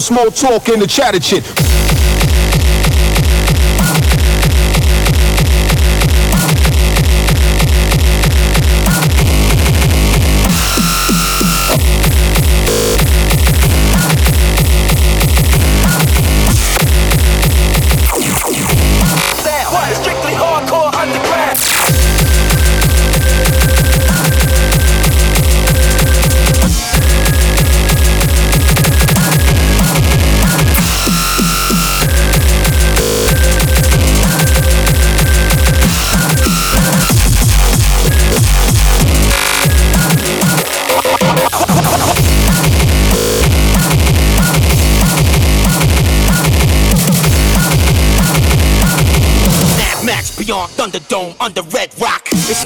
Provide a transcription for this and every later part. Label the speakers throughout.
Speaker 1: all small talk, and the chatter shit.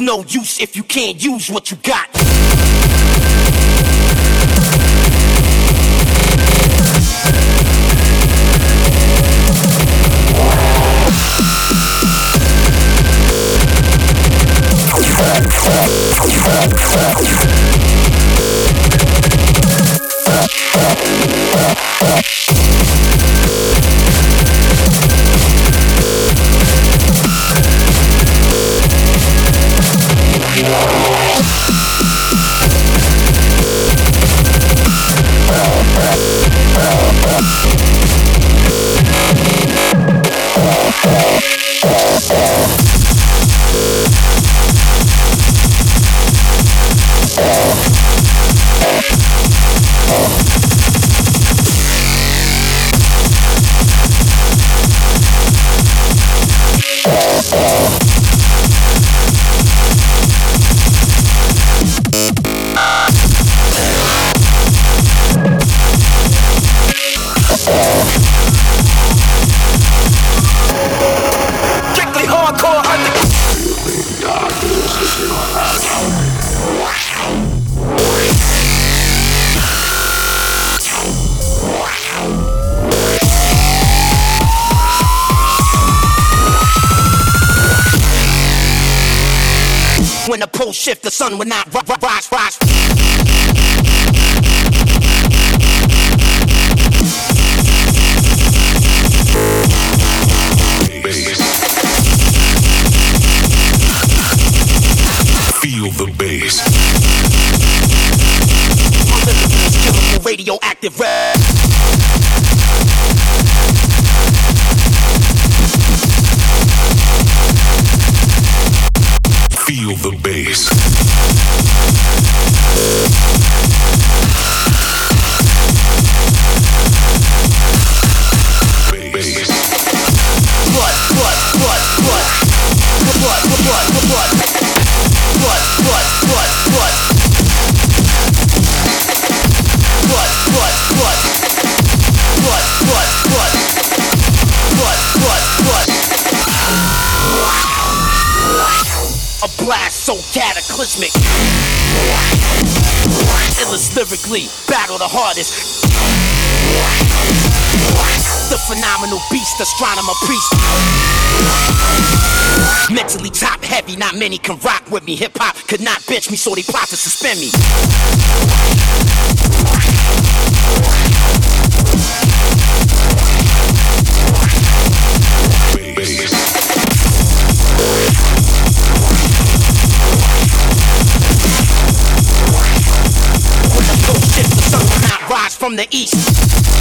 Speaker 2: No use if you can't use what you got. When the pole shift, the sun will not ri- ri- rise, rise. Cataclysmic. Illest lyrically, battle the hardest. The phenomenal beast, astronomer priest. Mentally top heavy, not many can rock with me. Hip hop could not bench me, so they plot to suspend me. From the east.